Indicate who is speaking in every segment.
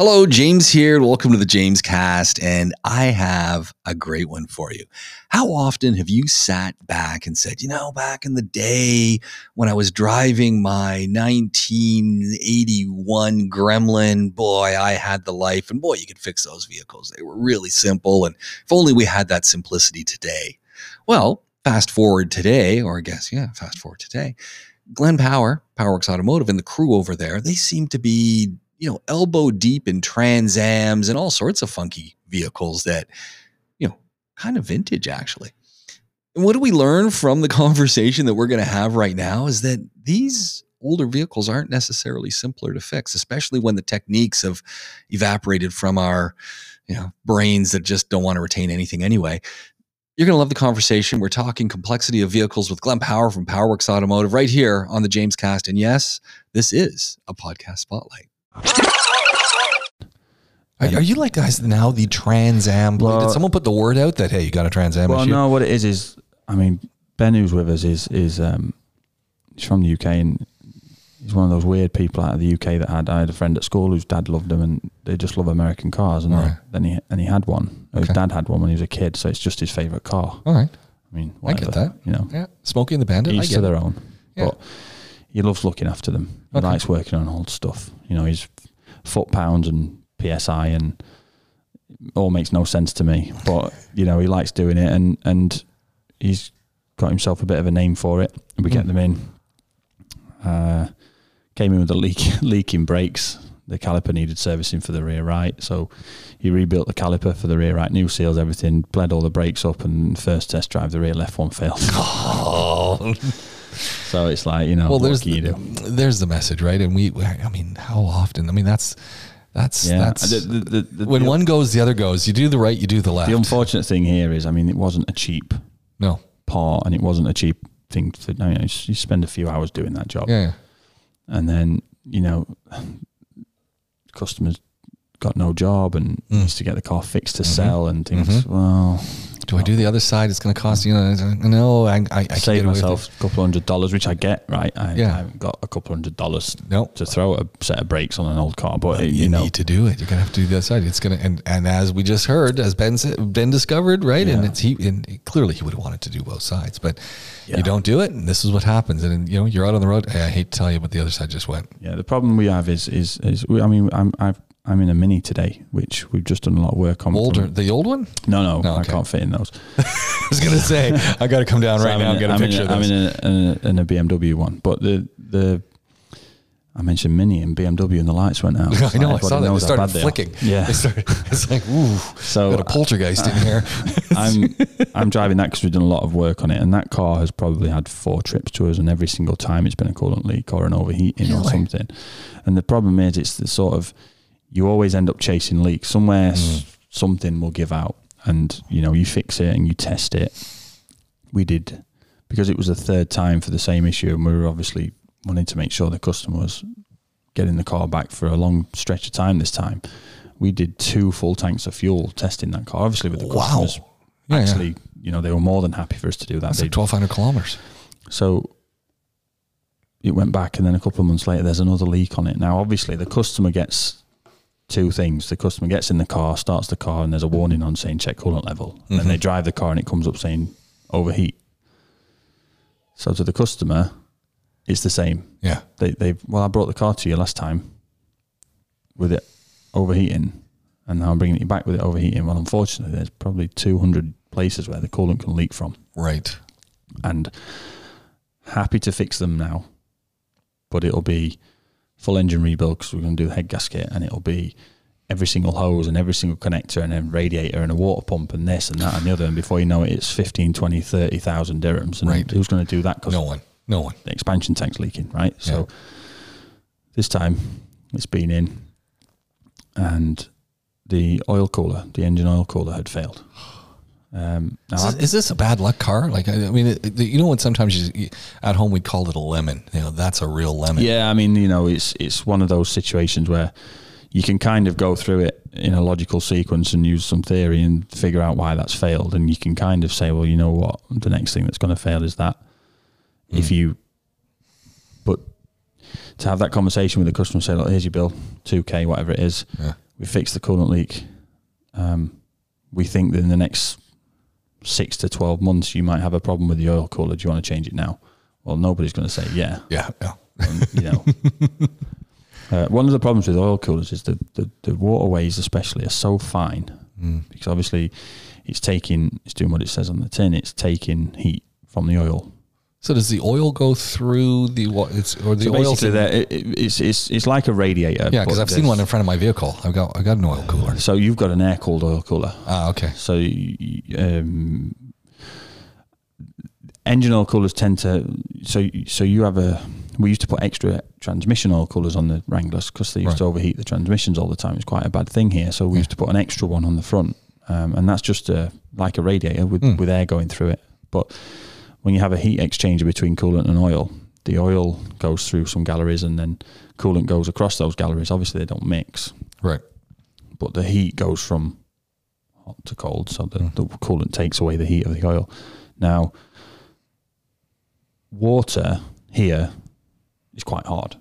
Speaker 1: Hello, James here. Welcome to the James Cast, and I have a great one for you. How often have you sat back and said, you know, back in the day when I was driving my 1981 Gremlin, boy, I had the life, and boy, you could fix those vehicles. They were really simple, and if only we had that simplicity today. Well, fast forward today, or I guess, yeah, fast forward today. Glenn Power, Powerworks Automotive, and the crew over there, they seem to be you know, elbow deep in Trans Ams and all sorts of funky vehicles that, you know, kind of vintage actually. And what do we learn from the conversation that we're going to have right now is that these older vehicles aren't necessarily simpler to fix, especially when the techniques have evaporated from our, you know, brains that just don't want to retain anything anyway. You're going to love the conversation. We're talking complexity of vehicles with Glenn Power from Powerworks Automotive right here on the James Cast. And yes, this is a podcast spotlight. Are, are you like guys now the Trans Am?
Speaker 2: Well-
Speaker 1: Did someone put the word out that hey, you got a Trans Am
Speaker 2: Well,
Speaker 1: issue?
Speaker 2: no, what it is is, I mean, Ben who's with us is is um, he's from the UK and he's one of those weird people out of the UK that had. I had a friend at school whose dad loved them and they just love American cars. And
Speaker 1: Right.
Speaker 2: then he and he had one. His
Speaker 1: Okay.
Speaker 2: dad had one when he was a kid, so it's just his favorite car.
Speaker 1: All right,
Speaker 2: I mean,
Speaker 1: I get that.
Speaker 2: You know,
Speaker 1: yeah, Smokey and the Bandit. I
Speaker 2: each
Speaker 1: get
Speaker 2: to their own.
Speaker 1: Yeah.
Speaker 2: But he loves looking after them. He
Speaker 1: Okay.
Speaker 2: likes working on old stuff. You know, his foot pounds and PSI and all makes no sense to me. But you know, he likes doing it, and and he's got himself a bit of a name for it. And we get
Speaker 1: Mm.
Speaker 2: them in. Uh, came in with the leak leaking brakes. The caliper needed servicing for the rear right, so he rebuilt the caliper for the rear right, new seals, everything, bled all the brakes up, and first test drive, the rear left one failed.
Speaker 1: Oh,
Speaker 2: So it's like you know,
Speaker 1: well,
Speaker 2: what
Speaker 1: there's the,
Speaker 2: do?
Speaker 1: there's the message, right? And we, I mean, how often? I mean, that's that's
Speaker 2: Yeah,
Speaker 1: that's
Speaker 2: The- the- the-
Speaker 1: when one goes, the other goes. You do the right, you do the left.
Speaker 2: The unfortunate thing here is, I mean, it wasn't a cheap
Speaker 1: no,
Speaker 2: part, and it wasn't a cheap thing to. I mean, you spend a few hours doing that job,
Speaker 1: yeah, yeah.
Speaker 2: and then you know, customers got no job and
Speaker 1: Mm.
Speaker 2: needs to get the car fixed to
Speaker 1: Mhm.
Speaker 2: sell and things.
Speaker 1: Mhm.
Speaker 2: Well,
Speaker 1: Do I do the other side? It's going to cost you know. No, I, I, I can
Speaker 2: save
Speaker 1: get away with
Speaker 2: myself a couple hundred dollars, which I get. Right, I,
Speaker 1: Yeah.
Speaker 2: I haven't got a couple hundred dollars
Speaker 1: it. No,
Speaker 2: to throw a set of brakes on an old car, but uh,
Speaker 1: you,
Speaker 2: you, know,
Speaker 1: need to do it. You're gonna have to do the other side. It's gonna and, and as we just heard, as Ben said, Ben discovered, right? And
Speaker 2: Yeah.
Speaker 1: it's he and clearly he would have wanted to do both sides, but
Speaker 2: Yeah.
Speaker 1: you don't do it, and this is what happens. And you know, you're out on the road. Hey, I hate to tell you, but the other side just went.
Speaker 2: Yeah, the problem we have is is is we, I mean I'm I've, I'm in a mini today, which we've just done a lot of work on.
Speaker 1: Older,
Speaker 2: from-
Speaker 1: the old one.
Speaker 2: no, no,
Speaker 1: No,
Speaker 2: I can't fit in those.
Speaker 1: I was gonna say I got to come down
Speaker 2: So
Speaker 1: right
Speaker 2: I'm
Speaker 1: now and get a
Speaker 2: I'm
Speaker 1: picture
Speaker 2: In a, I'm in a, in a, BMW one, but the the I mentioned Mini and BMW, and the lights went out.
Speaker 1: I know. I saw that. They started
Speaker 2: bad they are.
Speaker 1: flicking.
Speaker 2: Yeah.
Speaker 1: They started, it's like, ooh,
Speaker 2: So
Speaker 1: got a uh, poltergeist in here.
Speaker 2: I'm I'm driving that because we've done a lot of work on it, and that car has probably had four trips to us, and every single time it's been a coolant leak or an overheating or something. And the problem is, it's the sort of you always end up chasing leaks. Somewhere s-
Speaker 1: Mm.
Speaker 2: something will give out, and you know you fix it and you test it. We did because it was the third time for the same issue, and we were obviously wanting to make sure the customer was getting the car back for a long stretch of time. This time, we did two full tanks of fuel testing that car. Obviously, with the
Speaker 1: Wow.
Speaker 2: customers
Speaker 1: Yeah, yeah.
Speaker 2: actually, you know, they were more than happy for us to do that.
Speaker 1: That's like 1,200 kilometers.
Speaker 2: so it went back, and then a couple of months later, there's another leak on it. Now, obviously, the customer gets two things. The customer gets in the car, starts the car, and there's a warning on saying check coolant level. And then
Speaker 1: Mhm.
Speaker 2: they drive the car, and it comes up saying overheat. So to the customer, it's the same.
Speaker 1: Yeah.
Speaker 2: They they well, I brought the car to you last time with it overheating, and now I'm bringing it back with it overheating. Well, unfortunately, there's probably 200 places where the coolant can leak from,
Speaker 1: Right.
Speaker 2: and happy to fix them now, but it'll be full engine rebuild because we're going to do the head gasket, and it'll be every single hose and every single connector and then radiator and a water pump and this and that and the other and before you know it it's 15 20 30,000 dirhams and
Speaker 1: Right.
Speaker 2: who's going to do that because
Speaker 1: No one. No one.
Speaker 2: the expansion tank's leaking, right? So this time it's been in and the oil cooler, the engine oil cooler had failed. Um,
Speaker 1: Is this, is this a bad luck car? Like, I, I mean, it, you know, when sometimes you, you, at home we'd call it a lemon. You know, that's a real lemon.
Speaker 2: yeah, I mean, you know, it's it's one of those situations where you can kind of go through it in a logical sequence and use some theory and figure out why that's failed, and you can kind of say, well, you know what, the next thing that's going to fail is that. If
Speaker 1: Mm.
Speaker 2: you, but to have that conversation with the customer, say, look, here's your bill, two k, whatever it is.
Speaker 1: Yeah.
Speaker 2: we fixed the coolant leak. Um, we think that in the next six to 12 months, you might have a problem with the oil cooler. Do you want to change it now? Well, nobody's going to say, yeah.
Speaker 3: Yeah, yeah.
Speaker 2: And, you know, uh, one of the problems with oil coolers is that the, the waterways, especially, are so fine
Speaker 3: Mm.
Speaker 2: because obviously it's taking, it's doing what it says on the tin, it's taking heat from the oil.
Speaker 3: So does the oil go through the what? It's or the
Speaker 2: so
Speaker 3: oil.
Speaker 2: basically, there, it, it- it's, it's, it's like a radiator.
Speaker 3: Yeah, because I've seen one in front of my vehicle. I've got I got an oil cooler.
Speaker 2: So you've got an air cooled oil cooler.
Speaker 3: Ah, okay.
Speaker 2: So um, engine oil coolers tend to so so you have a we used to put extra transmission oil coolers on the Wranglers because they used
Speaker 3: Right.
Speaker 2: to overheat the transmissions all the time. It's quite a bad thing here. So we
Speaker 3: Yeah.
Speaker 2: used to put an extra one on the front, um, and that's just a, like a radiator with
Speaker 3: Mm.
Speaker 2: with air going through it. But when you have a heat exchanger between coolant and oil, the oil goes through some galleries and then coolant goes across those galleries. Obviously, they don't mix
Speaker 3: Right.
Speaker 2: but the heat goes from hot to cold, so the,
Speaker 3: Mm.
Speaker 2: the coolant takes away the heat of the oil. Now, water here is quite hard.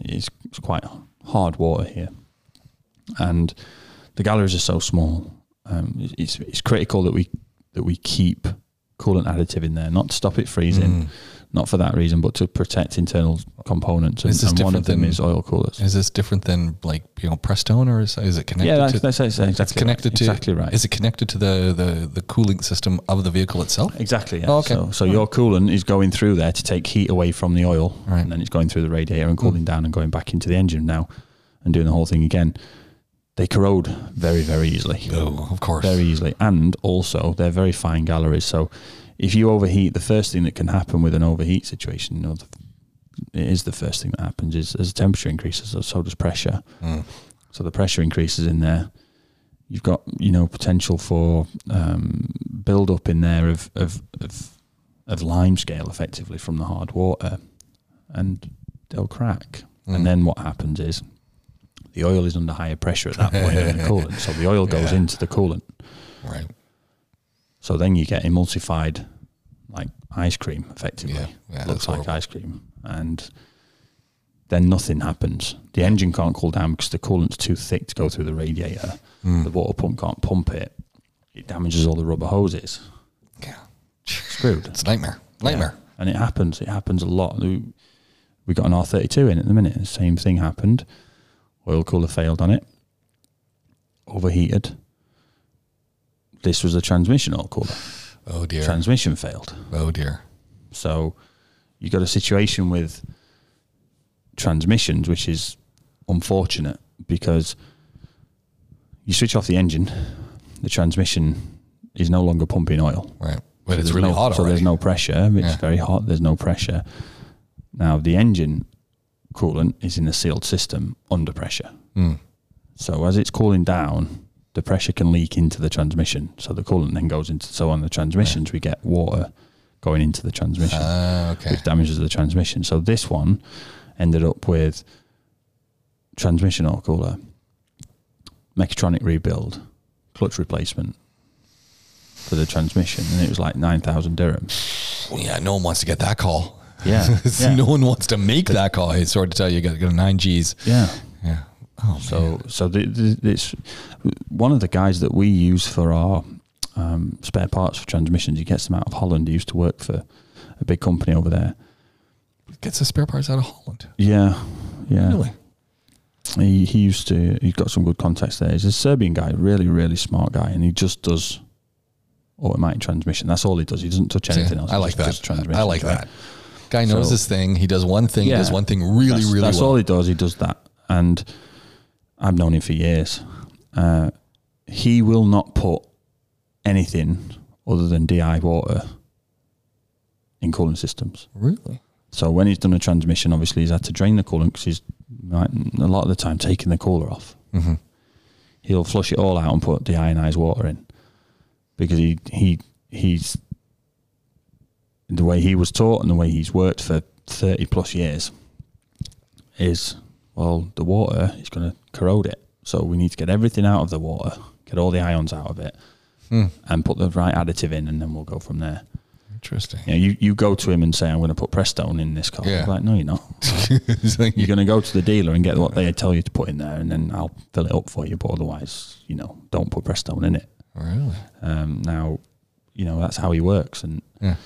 Speaker 2: It's, it's quite hard water here, and the galleries are so small. Um, it's it's critical that we that we keep coolant additive in there, not to stop it freezing,
Speaker 3: Mm.
Speaker 2: not for that reason, but to protect internal components. And,
Speaker 3: Is this
Speaker 2: and one of
Speaker 3: different
Speaker 2: them
Speaker 3: than-
Speaker 2: is oil coolers.
Speaker 3: Is this different than like you know Prestone, or is, is it connected?
Speaker 2: yeah,
Speaker 3: to,
Speaker 2: that's, that's, that's exactly
Speaker 3: it's connected
Speaker 2: right.
Speaker 3: to
Speaker 2: exactly right.
Speaker 3: Is it connected to the the the cooling system of the vehicle itself?
Speaker 2: Exactly. Yeah.
Speaker 3: Oh, okay.
Speaker 2: So, so your coolant is going through there to take heat away from the oil,
Speaker 3: Right.
Speaker 2: and then it's going through the radiator and cooling down and going back into the engine now, and doing the whole thing again. They corrode very, very easily,
Speaker 3: Oh, of course.
Speaker 2: very easily, and also they're very fine galleries. So, if you overheat, the first thing that can happen with an overheat situation, you know, the, it is the first thing that happens is as temperature increases, so, so does pressure.
Speaker 3: Mm.
Speaker 2: So the pressure increases in there. You've got you know potential for um, build up in there of of of, of lime scale effectively from the hard water, and they'll crack.
Speaker 3: Mm.
Speaker 2: And then what happens is the oil is under higher pressure at that point than the coolant, so the oil goes
Speaker 3: Yeah.
Speaker 2: into the coolant.
Speaker 3: Right.
Speaker 2: So then you get emulsified like ice cream effectively.
Speaker 3: Yeah. Yeah.
Speaker 2: Looks like
Speaker 3: horrible.
Speaker 2: ice cream. And then nothing happens. The engine can't cool down because the coolant's too thick to go through the radiator.
Speaker 3: Mm.
Speaker 2: The water pump can't pump it. It damages all the rubber hoses.
Speaker 3: Yeah.
Speaker 2: Screwed.
Speaker 3: It's a nightmare. Nightmare.
Speaker 2: Yeah. And it happens. It happens a lot. We we got an R32 in at the minute. The same thing happened. Oil cooler failed on it. Overheated. This was a transmission oil cooler.
Speaker 3: Oh dear.
Speaker 2: Transmission failed.
Speaker 3: oh dear.
Speaker 2: So you got a situation with transmissions, which is unfortunate because you switch off the engine, the transmission is no longer pumping oil.
Speaker 3: Right. But
Speaker 2: So
Speaker 3: it's really
Speaker 2: no,
Speaker 3: hot
Speaker 2: So
Speaker 3: already.
Speaker 2: there's no pressure. It's
Speaker 3: Yeah.
Speaker 2: very hot. There's no pressure. Now the engine coolant is in a sealed system under pressure.
Speaker 3: Mm.
Speaker 2: So as it's cooling down, the pressure can leak into the transmission. So the coolant then goes into. So on the transmissions, we get water going into the transmission
Speaker 3: Ah, okay.
Speaker 2: which damages the transmission. So this one ended up with transmission oil cooler, mechatronic rebuild, clutch replacement for the transmission, and it was like nine thousand dirhams.
Speaker 3: Well, yeah, no one wants to get that call.
Speaker 2: Yeah, yeah.
Speaker 3: no one wants to make that call. It's sort to tell you, you got, got a nine G's.
Speaker 2: Yeah.
Speaker 3: Yeah. Oh,
Speaker 2: So
Speaker 3: man.
Speaker 2: so the, the, it's one of the guys that we use for our um, spare parts for transmissions. He gets them out of Holland. He used to work for a big company over there.
Speaker 3: gets the spare parts out of Holland.
Speaker 2: Yeah, yeah.
Speaker 3: Really?
Speaker 2: He he used to. He's got some good contacts there. He's a Serbian guy, really really smart guy, and he just does automatic transmission. That's all he does. He doesn't touch
Speaker 3: See,
Speaker 2: anything else.
Speaker 3: I like
Speaker 2: just
Speaker 3: that.
Speaker 2: does transmissions,
Speaker 3: I like
Speaker 2: right?
Speaker 3: that. Guy knows
Speaker 2: So-
Speaker 3: this thing. He does one thing. He does one thing really,
Speaker 2: that's,
Speaker 3: really
Speaker 2: that's
Speaker 3: well.
Speaker 2: all he does. He does that, and I've known him for years. Uh, he will not put anything other than DI water in cooling systems.
Speaker 3: really?
Speaker 2: So when he's done a transmission, obviously he's had to drain the coolant because he's right, a lot of the time taking the cooler off.
Speaker 3: Mm-hmm.
Speaker 2: He'll flush it all out and put deionized water in because he he he's the way he was taught and the way he's worked for thirty plus years is well the water is going to corrode it, so we need to get everything out of the water, get all the ions out of it,
Speaker 3: Hmm.
Speaker 2: and put the right additive in, and then we'll go from there.
Speaker 3: Interesting.
Speaker 2: You, know, you you go to him and say, "I'm going to put Prestone in this car."
Speaker 3: Yeah.
Speaker 2: Like, no, you're not. You're going to go to the dealer and get what they tell you to put in there, and then I'll fill it up for you. But otherwise, you know, don't put Prestone in it.
Speaker 3: really?
Speaker 2: Um, now, you know that's how he works, and
Speaker 3: Yeah.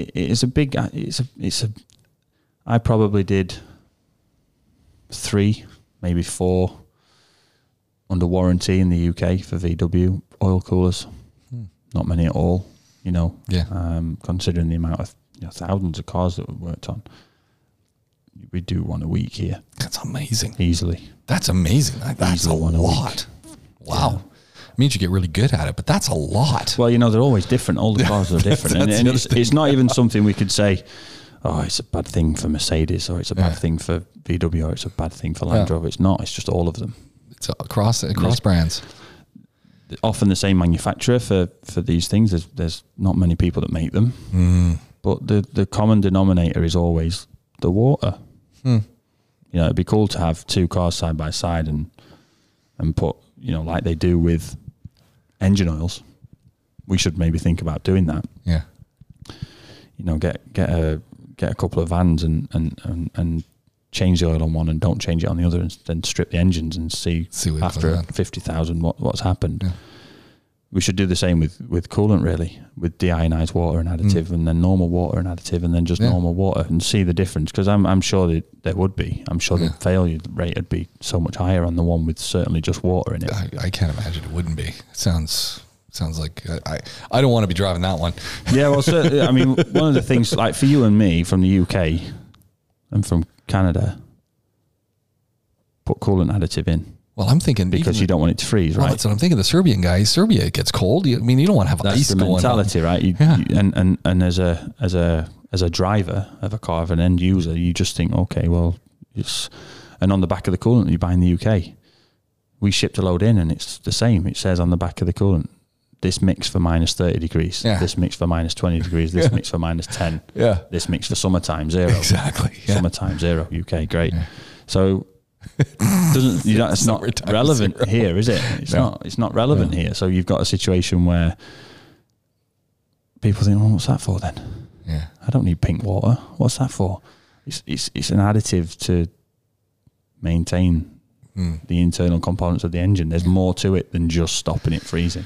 Speaker 2: It, it's a big. It's a. It's a. I probably did three, maybe four, under warranty in the UK for VW oil coolers.
Speaker 3: Hmm.
Speaker 2: Not many at all, you know.
Speaker 3: Yeah.
Speaker 2: Um, considering the amount of you know, thousands of cars that we worked on, we do one a week here
Speaker 3: That's amazing.
Speaker 2: easily.
Speaker 3: That's amazing. That- That's a
Speaker 2: Easily a
Speaker 3: lot. Wow. Means you get really good at it, but that's a lot.
Speaker 2: Well, you know, they're always different. All the cars are different. and and it's, it's not even something we could say, oh, it's a bad thing for Mercedes or it's a bad
Speaker 3: Yeah.
Speaker 2: thing for VW or it's a bad thing for Land
Speaker 3: Yeah.
Speaker 2: Rover. It's not. It's just all of them.
Speaker 3: It's across across brands.
Speaker 2: Often the same manufacturer for, for these things. There's, there's not many people that make them.
Speaker 3: Mm.
Speaker 2: But the, the common denominator is always the water.
Speaker 3: Hmm.
Speaker 2: You know, it'd be cool to have two cars side by side and and put, you know, like they do with engine oils. We should maybe think about doing that.
Speaker 3: Yeah.
Speaker 2: you know, get get a get a couple of vans and and and, and change the oil on one and don't change it on the other, and then strip the engines and see,
Speaker 3: See
Speaker 2: after fifty thousand what what's happened.
Speaker 3: Yeah.
Speaker 2: We should do the same with with coolant, really, with deionized water and additive, and then normal water and additive, and then just
Speaker 3: Mm. Yeah.
Speaker 2: normal water, and see the difference. Because I'm I'm sure that there would be. I'm sure
Speaker 3: Yeah.
Speaker 2: the failure rate would be so much higher on the one with certainly just water in it.
Speaker 3: I, I can't imagine it wouldn't be. It sounds sounds like I I, I don't want to be driving that one.
Speaker 2: Yeah, well, certainly, I mean, one of the things, like for you and me from the UK and from Canada, put coolant additive in
Speaker 3: Well, I'm thinking
Speaker 2: because you don't want it to freeze,
Speaker 3: Well,
Speaker 2: right?
Speaker 3: that's what I'm thinking. The Serbian guys, Serbia, it gets cold. You, I mean, you don't want to have
Speaker 2: That's
Speaker 3: ice
Speaker 2: the
Speaker 3: going on.
Speaker 2: mentality, right? You,
Speaker 3: Yeah.
Speaker 2: you- and, and and as a as a as a driver of a car, of an end user, you just think, okay, well, it's and on the back of the coolant you buy in the UK, we shipped a load in, and it's the same. It says on the back of the coolant. This mix for minus 30 degrees.
Speaker 3: Yeah.
Speaker 2: This mix for minus 20 degrees. This
Speaker 3: Yeah.
Speaker 2: mix for minus 10.
Speaker 3: Yeah,
Speaker 2: This mix for summertime zero.
Speaker 3: exactly. Yeah.
Speaker 2: summertime zero UK great so doesn't you know, it's not relevant
Speaker 3: zero.
Speaker 2: here is it? It's
Speaker 3: No.
Speaker 2: not it's not relevant here. So you've got a situation where people think well what's that for then?
Speaker 3: Yeah.
Speaker 2: I don't need pink water. What's that for? It's it's, it's an additive to maintain
Speaker 3: Mm.
Speaker 2: the internal components of the engine. There's more to it than just stopping it freezing